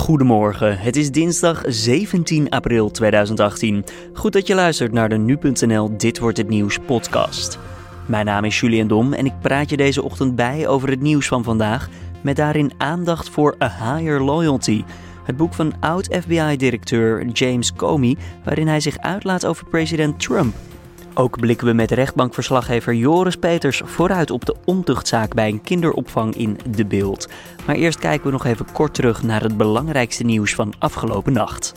Goedemorgen, het is dinsdag 17 april 2018. Goed dat je luistert naar de Nu.nl Dit Wordt Het Nieuws podcast. Mijn naam is Julian Dom en ik praat je deze ochtend bij over het nieuws van vandaag... met daarin aandacht voor A Higher Loyalty... Het boek van oud-FBI-directeur James Comey, waarin hij zich uitlaat over president Trump. Ook blikken we met rechtbankverslaggever Joris Peters vooruit op de ontuchtzaak bij een kinderopvang in De Beeld. Maar eerst kijken we nog even kort terug naar het belangrijkste nieuws van afgelopen nacht.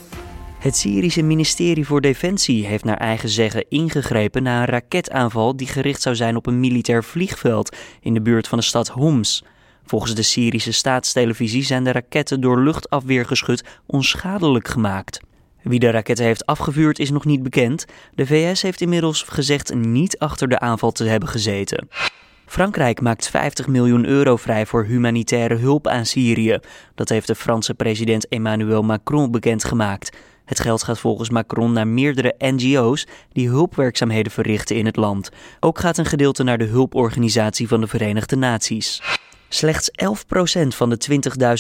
Het Syrische ministerie voor Defensie heeft naar eigen zeggen ingegrepen na een raketaanval die gericht zou zijn op een militair vliegveld in de buurt van de stad Homs. Volgens de Syrische staatstelevisie zijn de raketten door luchtafweergeschut onschadelijk gemaakt. Wie de raketten heeft afgevuurd is nog niet bekend. De VS heeft inmiddels gezegd niet achter de aanval te hebben gezeten. Frankrijk maakt 50 miljoen euro vrij voor humanitaire hulp aan Syrië. Dat heeft de Franse president Emmanuel Macron bekendgemaakt. Het geld gaat volgens Macron naar meerdere NGO's die hulpwerkzaamheden verrichten in het land. Ook gaat een gedeelte naar de hulporganisatie van de Verenigde Naties. Slechts 11% van de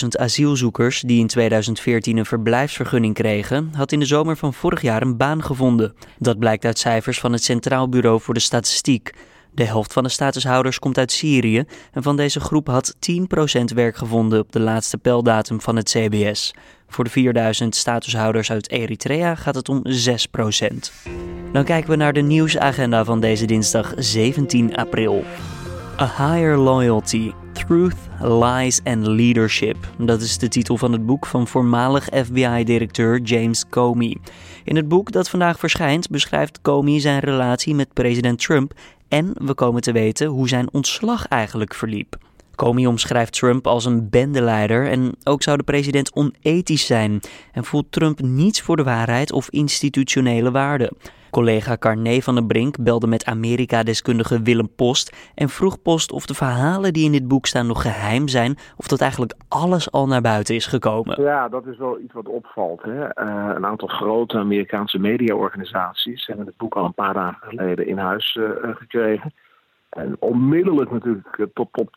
20.000 asielzoekers die in 2014 een verblijfsvergunning kregen, had in de zomer van vorig jaar een baan gevonden. Dat blijkt uit cijfers van het Centraal Bureau voor de Statistiek. De helft van de statushouders komt uit Syrië en van deze groep had 10% werk gevonden op de laatste peldatum van het CBS. Voor de 4000 statushouders uit Eritrea gaat het om 6%. Dan kijken we naar de nieuwsagenda van deze dinsdag 17 april. A Higher Loyalty, Truth, Lies and Leadership. Dat is de titel van het boek van voormalig FBI-directeur James Comey. In het boek dat vandaag verschijnt beschrijft Comey zijn relatie met president Trump en we komen te weten hoe zijn ontslag eigenlijk verliep. Comey omschrijft Trump als een bendeleider en ook zou de president onethisch zijn en voelt Trump niets voor de waarheid of institutionele waarden. Collega Carné van den Brink belde met Amerika-deskundige Willem Post en vroeg Post of de verhalen die in dit boek staan nog geheim zijn of dat eigenlijk alles al naar buiten is gekomen. Ja, dat is wel iets wat opvalt. Hè? Uh, een aantal grote Amerikaanse mediaorganisaties hebben het boek al een paar dagen geleden in huis uh, gekregen. En onmiddellijk natuurlijk tot op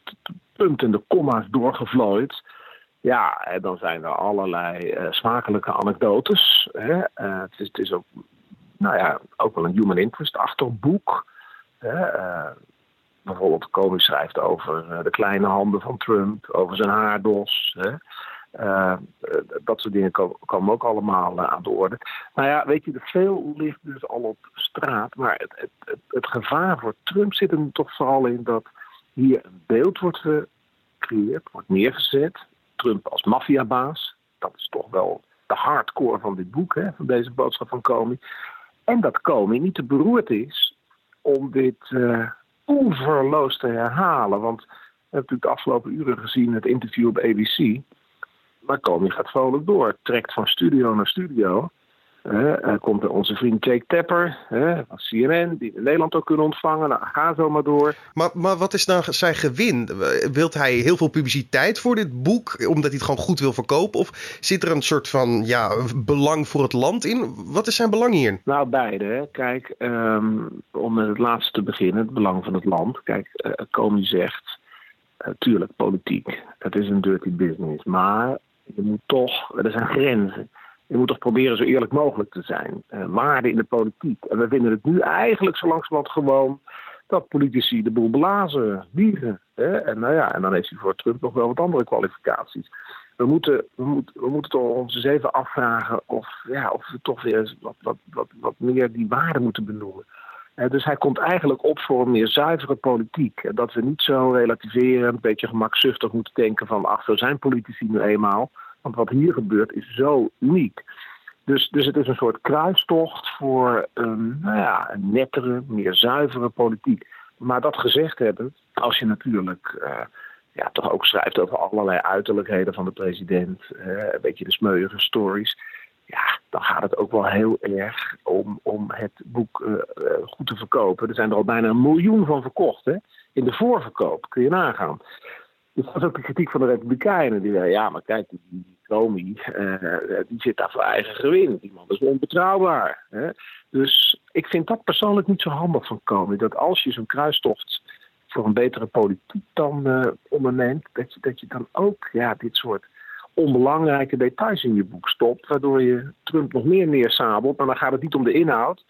punt en de komma's doorgevlooid. Ja, dan zijn er allerlei smakelijke anekdotes. Hè? het, is, het is ook nou ja, ook wel een human interest-achtig boek. Uh, bijvoorbeeld Comey schrijft over uh, de kleine handen van Trump, over zijn haardos. Uh, dat soort dingen komen, ook allemaal aan de orde. Nou ja, weet je, veel ligt dus al op straat. Maar het, het, het, het gevaar voor Trump zit er toch vooral in dat hier een beeld wordt gecreëerd, wordt neergezet. Trump als maffiabaas. Dat is toch wel de hardcore van dit boek, hè, van deze boodschap van Comey. En dat Comey niet te beroerd is om dit uh, oeverloos te herhalen. Want we hebben natuurlijk de afgelopen uren gezien het interview op ABC. Maar Comey gaat vrolijk door. Trekt van studio naar studio. Uh, komt er onze vriend Jake Tapper uh, van CNN, die in Nederland ook kunnen ontvangen. Nou, ga zo maar door. Maar, maar wat is nou zijn gewin? Wilt hij heel veel publiciteit voor dit boek, omdat hij het gewoon goed wil verkopen? Of zit er een soort van ja, belang voor het land in? Wat is zijn belang hier? Nou, beide. Kijk, um, om met het laatste te beginnen, het belang van het land. Kijk, uh, Comey zegt, tuurlijk, politiek. Dat is een dirty business. Maar je moet toch, er zijn grenzen je moet toch proberen zo eerlijk mogelijk te zijn. Uh, waarden in de politiek. En we vinden het nu eigenlijk zo langzamerhand gewoon dat politici de boel blazen, liegen. Hè? En, nou ja, en dan heeft hij voor Trump nog wel wat andere kwalificaties. We moeten, we moeten, we moeten toch ons eens even afvragen of, ja, of we toch weer wat, wat, wat, wat meer die waarden moeten benoemen. Dus hij komt eigenlijk op voor een meer zuivere politiek. En dat we niet zo relativeren, een beetje gemakzuchtig moeten denken van ach, zo zijn politici nu eenmaal. Want wat hier gebeurt is zo uniek. Dus, dus het is een soort kruistocht voor een, nou ja, een nettere, meer zuivere politiek. Maar dat gezegd hebben, als je natuurlijk uh, ja, toch ook schrijft over allerlei uiterlijkheden van de president, uh, een beetje de smeuïge stories. Ja, dan gaat het ook wel heel erg om, om het boek uh, goed te verkopen. Er zijn er al bijna een miljoen van verkocht. Hè? In de voorverkoop, kun je nagaan. Dus dat is ook de kritiek van de Republikeinen. Die zeggen, ja, maar kijk, Comey, uh, die zit daar voor eigen gewin. Die man is onbetrouwbaar. Hè? Dus ik vind dat persoonlijk niet zo handig van Comey. Dat als je zo'n kruistocht voor een betere politiek dan uh, onderneemt, dat je, dat je dan ook ja, dit soort onbelangrijke details in je boek stopt, waardoor je Trump nog meer neersabelt. Maar dan gaat het niet om de inhoud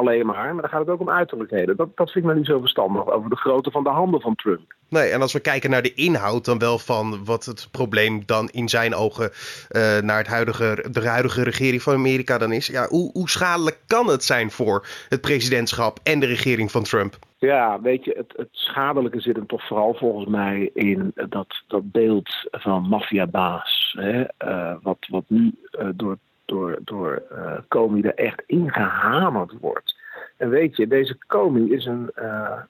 alleen maar, maar dan gaat het ook om uiterlijkheden. Dat, dat vind ik nou niet zo verstandig over de grootte van de handen van Trump. Nee, en als we kijken naar de inhoud dan wel van wat het probleem dan in zijn ogen uh, naar het huidige, de huidige regering van Amerika dan is. Ja, hoe, hoe schadelijk kan het zijn voor het presidentschap en de regering van Trump? Ja, weet je, het, het schadelijke zit hem toch vooral volgens mij in dat, dat beeld van maffiabaas. Hè, uh, wat, wat nu uh, door door, door uh, Comey er echt ingehamerd wordt. En weet je, deze Comey is een, uh,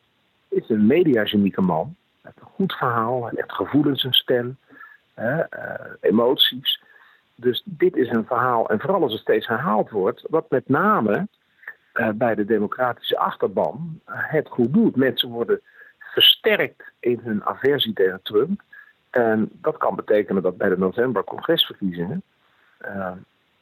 is een mediagenieke man. Hij heeft een goed verhaal, hij heeft gevoelens en stem, uh, emoties. Dus dit is een verhaal, en vooral als het steeds herhaald wordt, wat met name bij de democratische achterban het goed doet. Mensen worden versterkt in hun aversie tegen Trump. En dat kan betekenen dat bij de november congresverkiezingen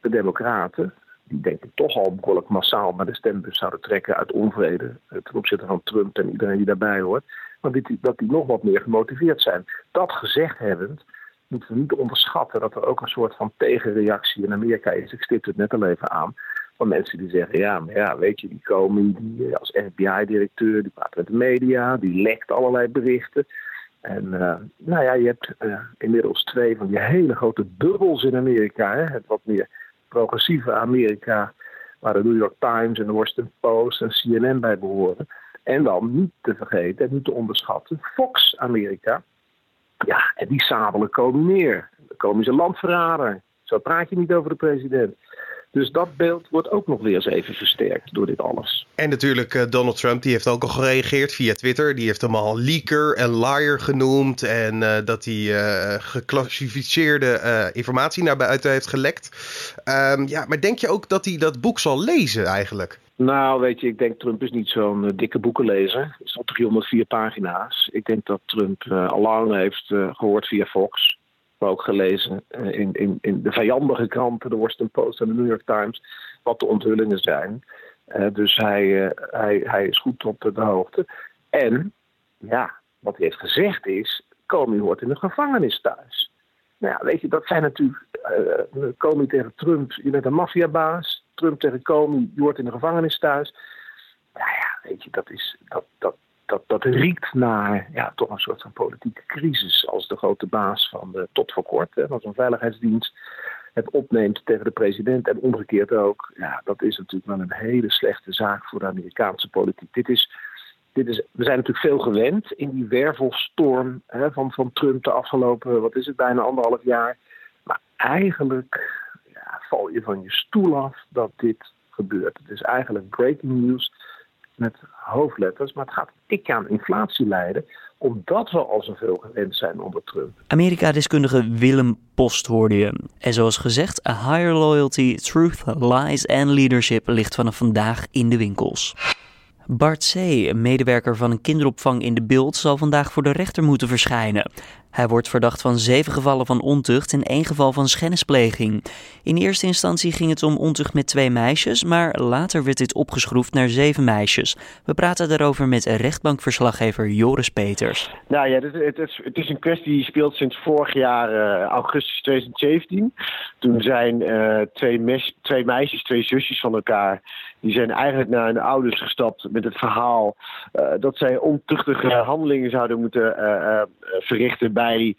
de Democraten, die denk ik toch al behoorlijk massaal naar de stembus zouden trekken uit onvrede eh, ten opzichte van Trump en iedereen die daarbij hoort, maar dat die nog wat meer gemotiveerd zijn. Dat gezegd hebbend, moeten we niet onderschatten dat er ook een soort van tegenreactie in Amerika is. Ik stipte het net al even aan. Van mensen die zeggen, ja, maar ja, weet je, die komen die eh, als FBI-directeur, die praat met de media, die lekt allerlei berichten. En uh, nou ja, je hebt uh, inmiddels twee van die hele grote bubbels in Amerika. Hè? Het wat meer progressieve Amerika, waar de New York Times en de Washington Post en CNN bij behoren. En dan niet te vergeten en niet te onderschatten Fox Amerika. Ja, en die sabelen komen neer. Komen ze landverrader. Zo praat je niet over de president. Dus dat beeld wordt ook nog weer eens even versterkt door dit alles. En natuurlijk uh, Donald Trump, die heeft ook al gereageerd via Twitter. Die heeft hem al leaker en liar genoemd. En uh, dat hij uh, geclassificeerde informatie naar buiten heeft gelekt. Um, ja, maar denk je ook dat hij dat boek zal lezen eigenlijk? Nou, weet je, ik denk Trump is niet zo'n dikke boekenlezer. Het is al 304 pagina's. Ik denk dat Trump al lang heeft gehoord via Fox maar ook gelezen eh, in, in, in de vijandige kranten, de Washington Post en de New York Times, wat de onthullingen zijn. Uh, dus hij, uh, hij, hij is goed op de hoogte. En ja, wat hij heeft gezegd is: Comey hoort in de gevangenis thuis. Nou ja, weet je, dat zijn natuurlijk. Uh, Comey tegen Trump, je bent een maffiabaas. Trump tegen Comey, je hoort in de gevangenis thuis. Nou ja, weet je, dat is. Dat, dat, dat, dat riekt naar ja, toch een soort van politieke crisis. Als de grote baas van de, tot voor kort, hè, van zo'n veiligheidsdienst, het opneemt tegen de president en omgekeerd ook. Ja, dat is natuurlijk wel een hele slechte zaak voor de Amerikaanse politiek. Dit is, dit is, we zijn natuurlijk veel gewend in die wervelstorm hè, van, van Trump de afgelopen, wat is het, bijna anderhalf jaar. Maar eigenlijk ja, val je van je stoel af dat dit gebeurt. Het is eigenlijk breaking news met hoofdletters, maar het gaat tikje aan inflatie leiden, omdat we al zoveel gewend zijn onder Trump. Amerika-deskundige Willem Post hoorde je. En zoals gezegd, a higher loyalty, truth, lies and leadership ligt vanaf vandaag in de winkels. Bart C., een medewerker van een kinderopvang in de beeld, zal vandaag voor de rechter moeten verschijnen. Hij wordt verdacht van zeven gevallen van ontucht en één geval van schennispleging. In eerste instantie ging het om ontucht met twee meisjes, maar later werd dit opgeschroefd naar zeven meisjes. We praten daarover met rechtbankverslaggever Joris Peters. Nou ja, het, is, het is een kwestie die speelt sinds vorig jaar uh, augustus 2017. Toen zijn uh, twee, twee meisjes, twee zusjes van elkaar, die zijn eigenlijk naar hun ouders gestapt met het verhaal uh, dat zij ontuchtige handelingen zouden moeten verrichten bij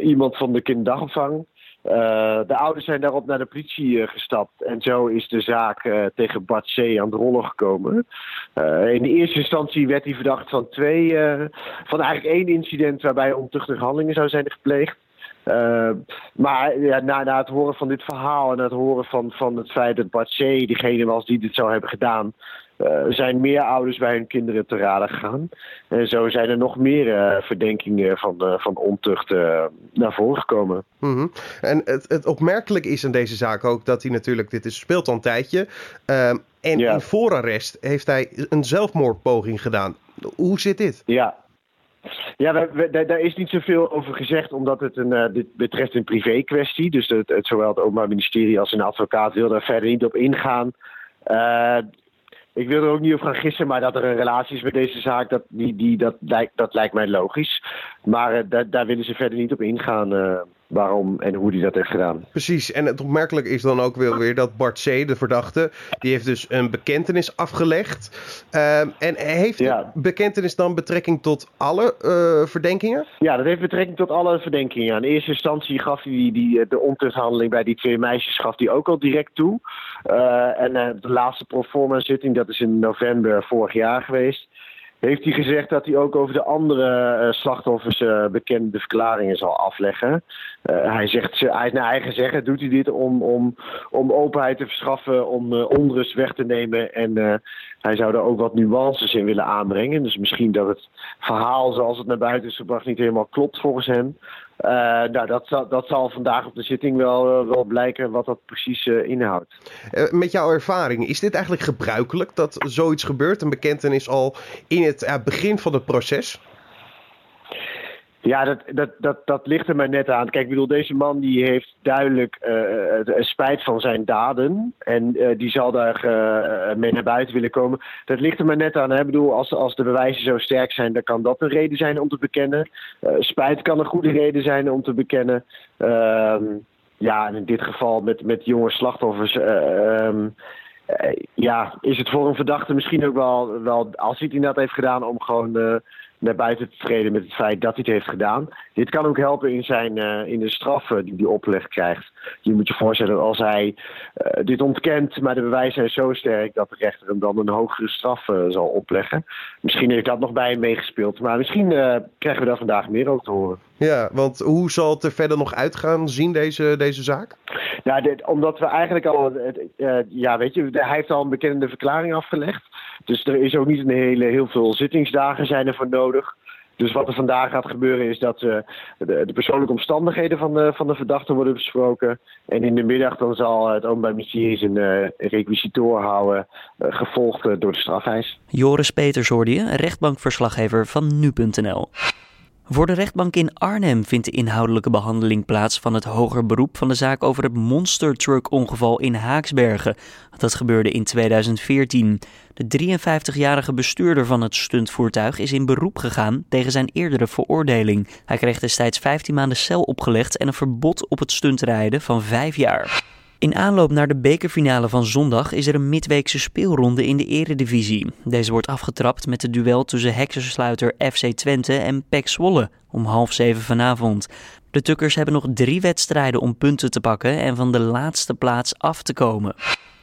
iemand van de kinderdagopvang. Uh, de ouders zijn daarop naar de politie uh, gestapt. En zo is de zaak uh, tegen Bart C. aan de rollen gekomen. in de eerste instantie werd hij verdacht van twee, van eigenlijk één incident waarbij ontuchtige handelingen zouden zijn gepleegd. Maar ja, na, na het horen van dit verhaal en na het horen van, van het feit dat Bart C. degene was die dit zou hebben gedaan, uh, zijn meer ouders bij hun kinderen te raden gegaan. En zo zijn er nog meer uh, verdenkingen van, uh, van ontucht naar voren gekomen. Mm -hmm. En het, het opmerkelijk is in deze zaak ook dat hij natuurlijk, dit is, speelt al een tijdje. Ehm, en ja. in voorarrest heeft hij een zelfmoordpoging gedaan. Hoe zit dit? Ja, ja, we, daar is niet zoveel over gezegd, omdat het een, uh, dit betreft een privé kwestie. Dus het, het, zowel het Openbaar Ministerie als een advocaat wil daar verder niet op ingaan. Uh, ik wil er ook niet op gaan gissen, maar dat er een relatie is met deze zaak, dat, die, die, dat, lijkt, dat lijkt mij logisch. Maar uh, daar, daar willen ze verder niet op ingaan. Waarom en hoe hij dat heeft gedaan. Precies, en het opmerkelijk is dan ook wel weer dat Bart C., de verdachte, die heeft dus een bekentenis afgelegd. Um, en heeft ja. die bekentenis dan betrekking tot alle uh, verdenkingen? Ja, dat heeft betrekking tot alle verdenkingen. In eerste instantie gaf hij die, die, de ontuchthandeling bij die twee meisjes gaf hij ook al direct toe. Uh, en uh, de laatste proforma zitting, dat is in november vorig jaar geweest heeft hij gezegd dat hij ook over de andere uh, slachtoffers uh, bekende verklaringen zal afleggen. Uh, hij zegt, hij naar eigen zeggen doet hij dit om, om, om openheid te verschaffen, om onrust weg te nemen. En hij zou er ook wat nuances in willen aanbrengen. Dus misschien dat het verhaal zoals het naar buiten is gebracht niet helemaal klopt volgens hem. Uh, nou, dat zal, dat zal vandaag op de zitting wel, uh, wel blijken wat dat precies uh, inhoudt. met jouw ervaring, is dit eigenlijk gebruikelijk dat zoiets gebeurt? Een bekentenis al in het begin van het proces? Ja, dat, dat, dat, dat ligt er maar net aan. Kijk, ik bedoel, deze man die heeft duidelijk uh, spijt van zijn daden. En uh, die zal daar mee naar buiten willen komen. Dat ligt er maar net aan. Ik bedoel, als, als de bewijzen zo sterk zijn, dan kan dat een reden zijn om te bekennen. spijt kan een goede reden zijn om te bekennen. Ehm, ja, en in dit geval met, met jonge slachtoffers. Um, ja, is het voor een verdachte misschien ook wel, wel als hij het inderdaad heeft gedaan, om gewoon naar buiten te treden met het feit dat hij het heeft gedaan. Dit kan ook helpen in, zijn, uh, in de straffen die hij opgelegd krijgt. Je moet je voorstellen dat als hij uh, dit ontkent, maar de bewijzen zijn zo sterk dat de rechter hem dan een hogere straf uh, zal opleggen. Misschien heeft dat nog bij hem meegespeeld, maar misschien krijgen we daar vandaag meer over te horen. Ja, want hoe zal het er verder nog uitgaan zien, deze, deze zaak? Nou, dit, omdat we eigenlijk al, ja weet je, hij heeft al een bekende verklaring afgelegd. Dus er is ook niet een hele, heel veel zittingsdagen zijn er voor nodig. Dus wat er vandaag gaat gebeuren is dat uh, de, de, persoonlijke omstandigheden van de, van de verdachte worden besproken. En in de middag dan zal het Openbaar Ministerie zijn uh, houden, uh, gevolgd door de strafeis. Joris Peters hoorde rechtbankverslaggever van nu.nl. Voor de rechtbank in Arnhem vindt de inhoudelijke behandeling plaats van het hoger beroep van de zaak over het monster truck ongeval in Haaksbergen. Dat gebeurde in 2014. De 53-jarige bestuurder van het stuntvoertuig is in beroep gegaan tegen zijn eerdere veroordeling. Hij kreeg destijds 15 maanden cel opgelegd en een verbod op het stuntrijden van 5 jaar. In aanloop naar de bekerfinale van zondag is er een midweekse speelronde in de eredivisie. Deze wordt afgetrapt met het duel tussen heksensluiter FC Twente en PEC Zwolle om half zeven vanavond. De Tukkers hebben nog drie wedstrijden om punten te pakken en van de laatste plaats af te komen.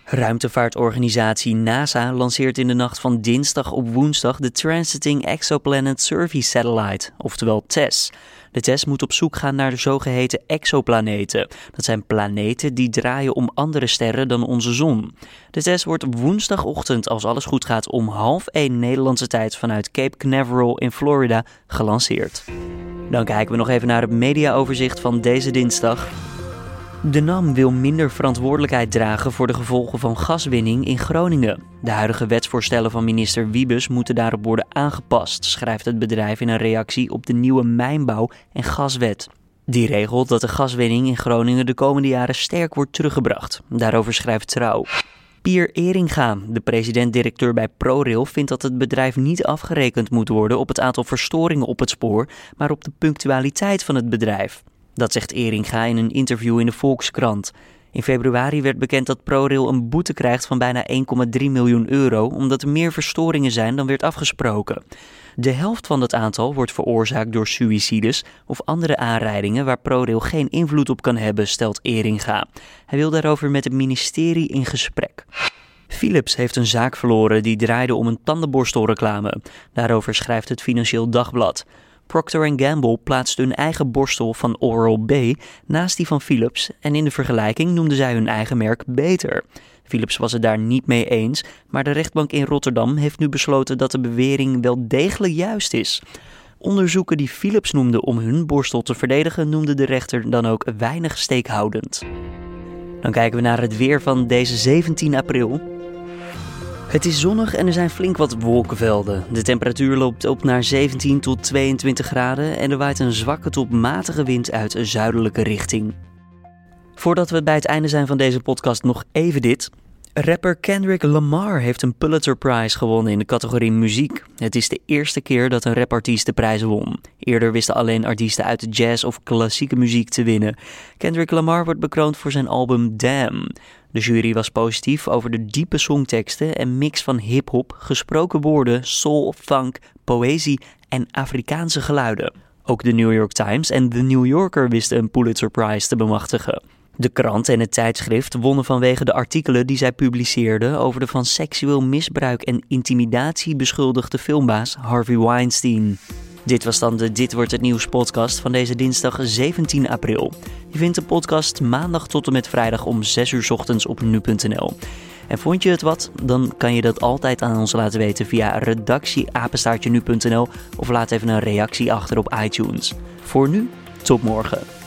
Ruimtevaartorganisatie NASA lanceert in de nacht van dinsdag op woensdag de Transiting Exoplanet Survey Satellite, oftewel TESS. De test moet op zoek gaan naar de zogeheten exoplaneten. Dat zijn planeten die draaien om andere sterren dan onze zon. De test wordt woensdagochtend, als alles goed gaat, om half 1 Nederlandse tijd vanuit Cape Canaveral in Florida gelanceerd. Dan kijken we nog even naar het mediaoverzicht van deze dinsdag. De NAM wil minder verantwoordelijkheid dragen voor de gevolgen van gaswinning in Groningen. De huidige wetsvoorstellen van minister Wiebes moeten daarop worden aangepast, schrijft het bedrijf in een reactie op de nieuwe mijnbouw- en gaswet. Die regelt dat de gaswinning in Groningen de komende jaren sterk wordt teruggebracht. Daarover schrijft Trouw. Pier Eringa, de president-directeur bij ProRail, vindt dat het bedrijf niet afgerekend moet worden op het aantal verstoringen op het spoor, maar op de punctualiteit van het bedrijf. Dat zegt Eringa in een interview in de Volkskrant. In februari werd bekend dat ProRail een boete krijgt van bijna 1,3 miljoen euro omdat er meer verstoringen zijn dan werd afgesproken. De helft van dat aantal wordt veroorzaakt door suicides of andere aanrijdingen waar ProRail geen invloed op kan hebben, stelt Eringa. Hij wil daarover met het ministerie in gesprek. Philips heeft een zaak verloren die draaide om een tandenborstelreclame. Daarover schrijft het Financieel Dagblad. Procter Gamble plaatste hun eigen borstel van Oral-B naast die van Philips en in de vergelijking noemden zij hun eigen merk beter. Philips was het daar niet mee eens, maar de rechtbank in Rotterdam heeft nu besloten dat de bewering wel degelijk juist is. Onderzoeken die Philips noemde om hun borstel te verdedigen, noemde de rechter dan ook weinig steekhoudend. Dan kijken we naar het weer van deze 17 april. Het is zonnig en er zijn flink wat wolkenvelden. De temperatuur loopt op naar 17 tot 22 graden en er waait een zwakke tot matige wind uit zuidelijke richting. Voordat we bij het einde zijn van deze podcast nog even dit. Rapper Kendrick Lamar heeft een Pulitzer Prize gewonnen in de categorie muziek. Het is de eerste keer dat een rapartiest de prijs won. Eerder wisten alleen artiesten uit de jazz of klassieke muziek te winnen. Kendrick Lamar wordt bekroond voor zijn album Damn. De jury was positief over de diepe songteksten en mix van hip-hop, gesproken woorden, soul, funk, poëzie en Afrikaanse geluiden. Ook de New York Times en The New Yorker wisten een Pulitzer Prize te bemachtigen. De krant en het tijdschrift wonnen vanwege de artikelen die zij publiceerden over de van seksueel misbruik en intimidatie beschuldigde filmbaas Harvey Weinstein. Dit was dan de Dit wordt het nieuws podcast van deze dinsdag 17 april. Je vindt de podcast maandag tot en met vrijdag om 6 uur ochtends op nu.nl. En vond je het wat? Dan kan je dat altijd aan ons laten weten via redactieapenstaartje nu.nl of laat even een reactie achter op iTunes. Voor nu, tot morgen.